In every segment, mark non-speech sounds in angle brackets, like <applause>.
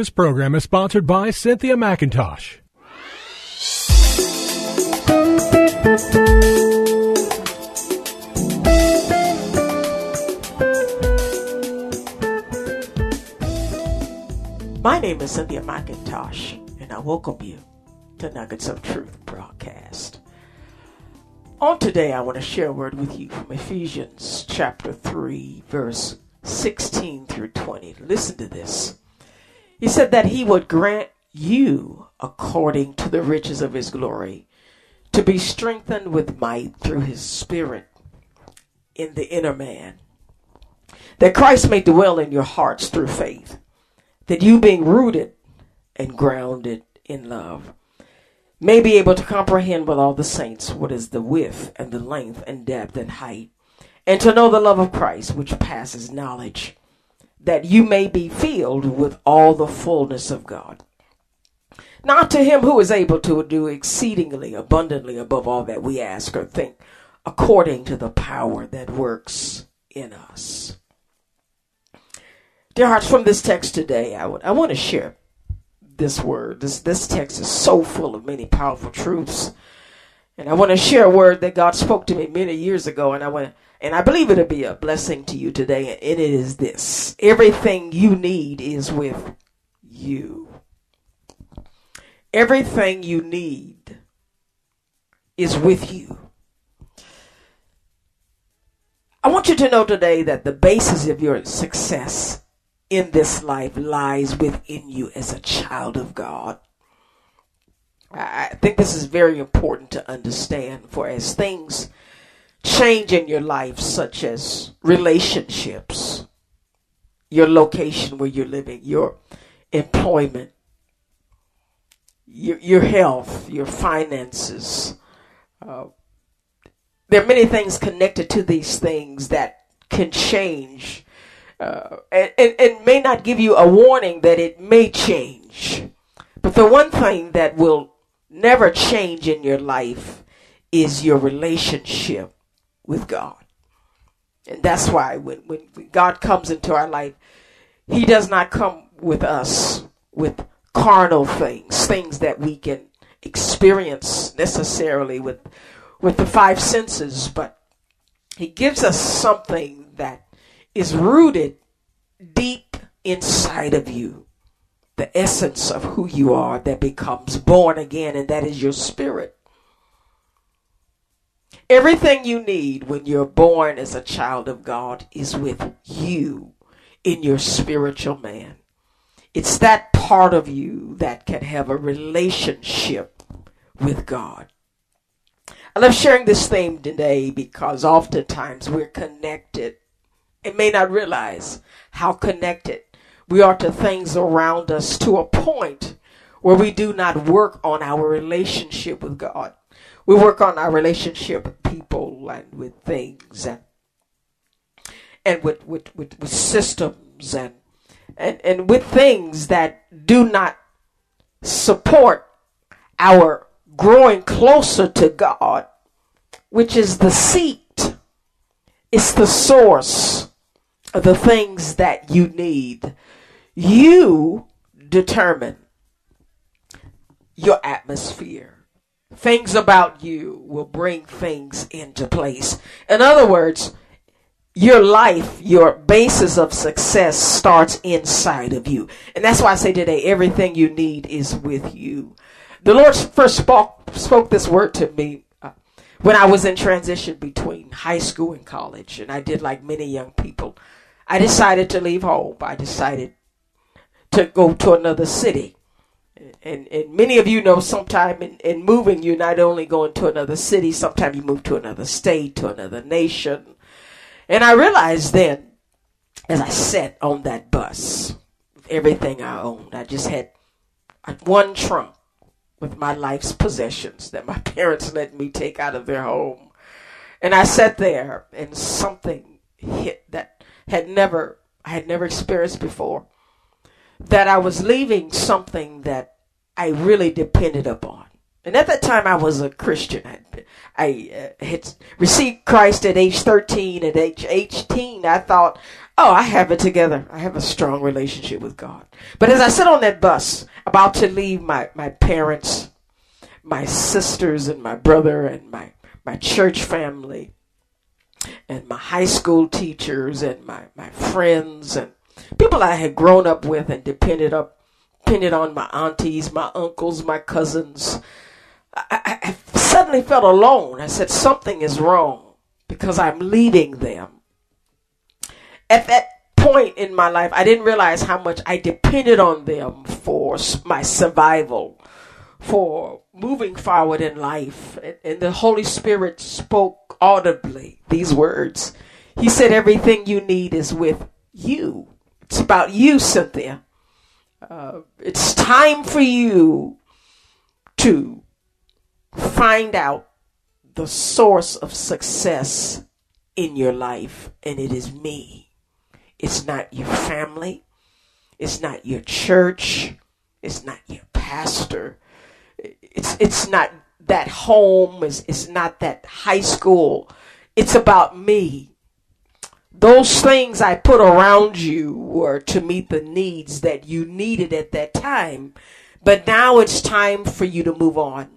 This program is sponsored by Cynthia McIntosh. My name is Cynthia McIntosh, and I welcome you to Nuggets of Truth broadcast. On today, I want to share a word with you from Ephesians chapter 3, verse 16 through 20. Listen to this. He said that he would grant you, according to the riches of his glory, to be strengthened with might through his spirit in the inner man, that Christ may dwell in your hearts through faith, that you being rooted and grounded in love, may be able to comprehend with all the saints what is the width and the length and depth and height and to know the love of Christ, which passes knowledge, that you may be filled with all the fullness of God. Not to him who is able to do exceedingly abundantly above all that we ask or think, according to the power that works in us. Dear hearts, from this text today, I, w- I want to share this word. This, this text is so full of many powerful truths. And I want to share a word that God spoke to me many years ago, and I want to and I believe it'll be a blessing to you today. And it is this everything you need is with you. Everything you need is with you. I want you to know today that the basis of your success in this life lies within you as a child of God. I think this is very important to understand, for as things change in your life, such as relationships, your location where you're living, your employment, your, your health, your finances. Uh, there are many things connected to these things that can change uh, and, and, and may not give you a warning that it may change. But the one thing that will never change in your life is your relationship with God. And that's why when, when God comes into our life, He does not come with us with carnal things, things that we can experience necessarily with with the five senses, but He gives us something that is rooted deep inside of you. The essence of who you are that becomes born again, and that is your spirit. Everything you need when you're born as a child of God is with you in your spiritual man. It's that part of you that can have a relationship with God. I love sharing this theme today because oftentimes we're connected and may not realize how connected we are to things around us to a point where we do not work on our relationship with God we work on our relationship with people and with things and and with with, with, with systems and, and and with things that do not support our growing closer to God, which is the seat, it's the source of the things that you need. You determine your atmosphere things about you will bring things into place. In other words, your life, your basis of success starts inside of you. And that's why I say today, everything you need is with you. The Lord first spoke, spoke this word to me uh, when I was in transition between high school and college. And I did like many young people. I decided to leave home. I decided to go to another city and and many of you know sometime in, in moving you're not only going to another city sometimes you move to another state to another nation. And i realized then as i sat on that bus everything i owned i just had one trunk with my life's possessions that my <laughs> parents let me take out of their home. And i sat there and something hit that had never i had never experienced before that I was leaving something that I really depended upon. And at that time, I was a Christian. I, I uh, had received Christ at age 13. At age 18, I thought, Oh, I have it together. I have a strong relationship with God. But as I sit on that bus, about to leave my, my parents, my sisters and my brother and my, my church family and my high school teachers and my, my friends and people I had grown up with and depended up depended on my aunties, my uncles, my cousins. I, I, I suddenly felt alone. I said something is wrong because I'm leaving them at that point in my life, I didn't realize how much I depended on them for my survival, for moving forward in life. And the Holy Spirit spoke audibly these words. He said, Everything you need is with you. It's about you, Cynthia. Uh, it's time for you to find out the source of success in your life, and it is me. It's not your family. It's not your church. It's not your pastor. It's, it's not that home. It's, it's not that high school. It's about me. Those things I put around you were to meet the needs that you needed at that time. But now it's time for you to move on.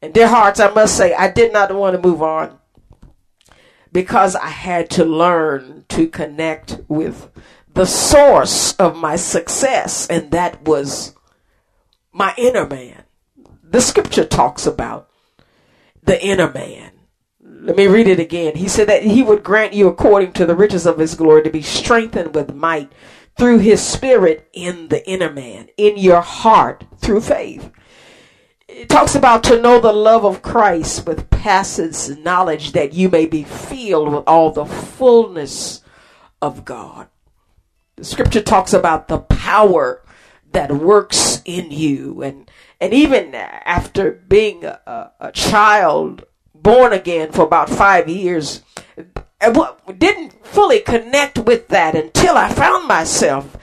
And dear hearts, I must say, I did not want to move on because I had to learn to connect with the source of my success, and that was my inner man. The scripture talks about the inner man. Let me read it again. He said that he would grant you according to the riches of his glory to be strengthened with might through his spirit in the inner man, in your heart through faith it talks about to know the love of Christ with passes knowledge that you may be filled with all the fullness of God. The scripture talks about the power that works in you and and even after being a, a child born again for about five years didn't fully connect with that until I found myself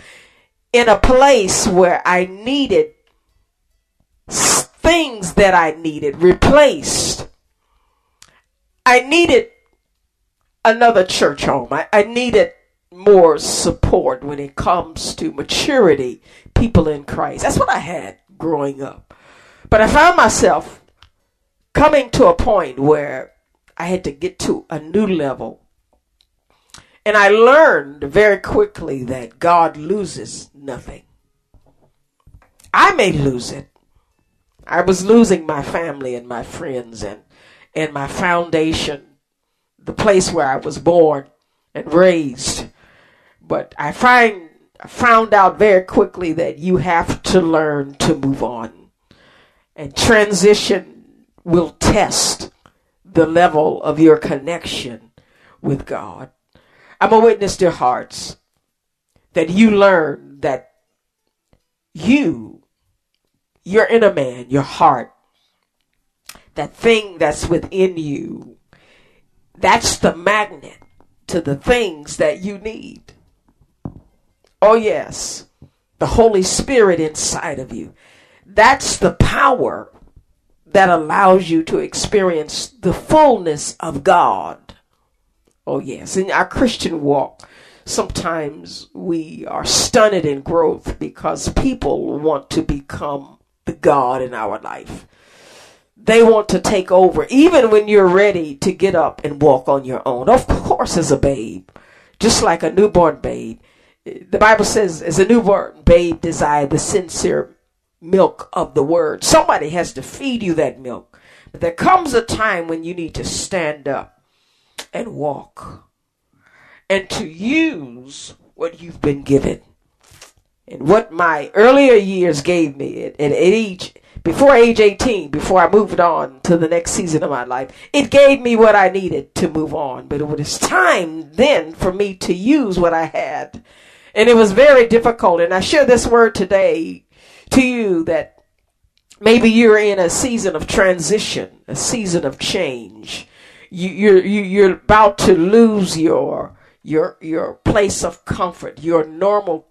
in a place where I needed things that I needed replaced. I needed another church home. I, I needed more support when it comes to maturity, people in Christ. That's what I had growing up. But I found myself coming to a point where I had to get to a new level. And I learned very quickly that God loses nothing. I may lose it, I was losing my family and my friends and, and my foundation, the place where I was born and raised. But I find found out very quickly that you have to learn to move on. And transition will test the level of your connection with God. I'm a witness to hearts that you learn that you your inner man, your heart, that thing that's within you, that's the magnet to the things that you need. Oh, yes, the Holy Spirit inside of you. That's the power that allows you to experience the fullness of God. Oh, yes, in our Christian walk, sometimes we are stunted in growth because people want to become the God in our life. They want to take over, even when you're ready to get up and walk on your own. Of course, as a babe, just like a newborn babe, the Bible says, as a newborn babe desire the sincere milk of the word. Somebody has to feed you that milk. But there comes a time when you need to stand up and walk and to use what you've been given and what my earlier years gave me at, at age before age 18 before i moved on to the next season of my life it gave me what i needed to move on but it was time then for me to use what i had and it was very difficult and i share this word today to you that maybe you're in a season of transition a season of change you, you're you, you're about to lose your your your place of comfort your normal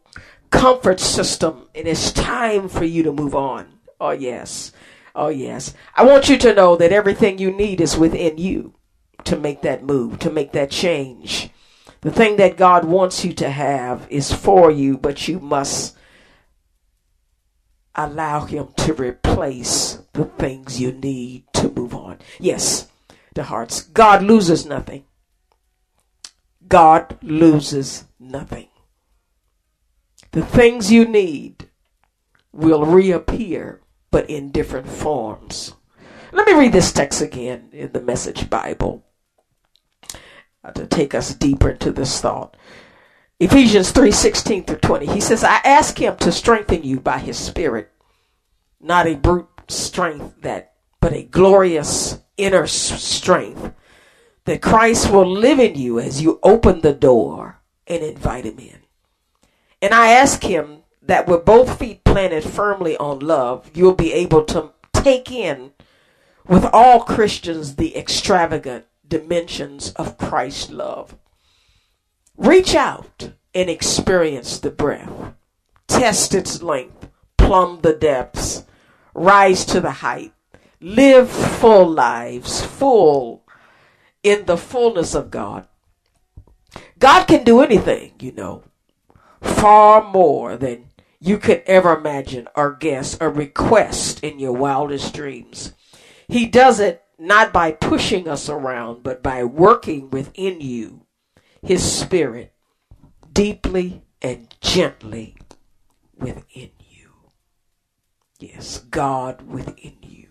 comfort system and it's time for you to move on. Oh, yes. Oh, yes. I want you to know that everything you need is within you to make that move, to make that change. The thing that God wants you to have is for you, but you must allow Him to replace the things you need to move on. Yes, the hearts. God loses nothing. God loses nothing. The things you need will reappear, but in different forms. Let me read this text again in the Message Bible to take us deeper into this thought. Ephesians 3 16 through 20. He says, I ask him to strengthen you by his spirit, not a brute strength that, but a glorious inner strength that Christ will live in you as you open the door and invite him in. And I ask him that with both feet planted firmly on love, you'll be able to take in with all Christians the extravagant dimensions of Christ's love. Reach out and experience the breath. Test its length, plumb the depths, rise to the height, live full lives, full in the fullness of God. God can do anything, you know, far more than you could ever imagine or guess or request in your wildest dreams. He does it not by pushing us around, but by working within you, His Spirit, deeply and gently within you. Yes, God within you.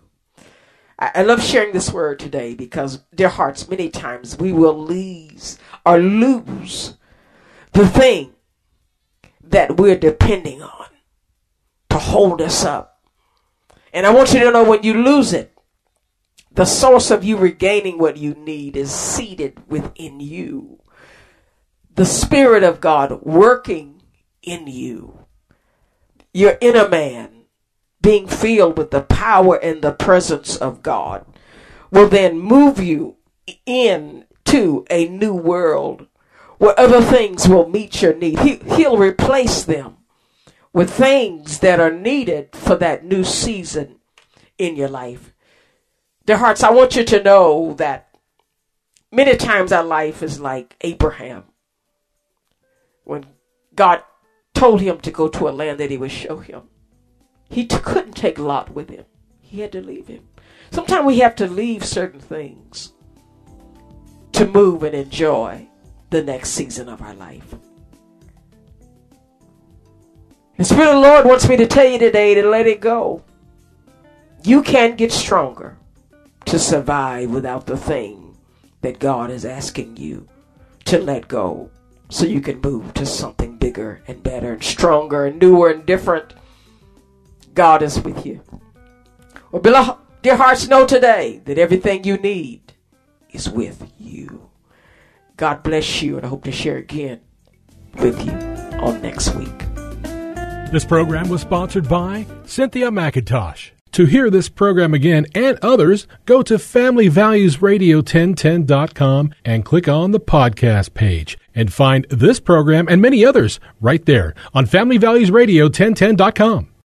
I, love sharing this word today because, dear hearts, many times we will lose or lose the thing that we're depending on to hold us up. And I want you to know when you lose it, the source of you regaining what you need is seated within you. The Spirit of God working in you. Your inner man being filled with the power and the presence of God will then move you into a new world where other things will meet your need. He, he'll replace them with things that are needed for that new season in your life. Dear hearts, I want you to know that many times our life is like Abraham. When God told him to go to a land that he would show him, he t- couldn't take Lot with him. He had to leave him. Sometimes we have to leave certain things to move and enjoy the next season of our life. The Spirit of the Lord wants me to tell you today to let it go. You can't get stronger to survive without the thing that God is asking you to let go so you can move to something bigger and better and stronger and newer and different. God is with you. Well, beloved, dear hearts, know today that everything you need is with you. God bless you, and I hope to share again with you on next week. This program was sponsored by Cynthia McIntosh. To hear this program again and others, go to FamilyValuesRadio1010.com and click on the podcast page and find this program and many others right there on FamilyValuesRadio1010.com.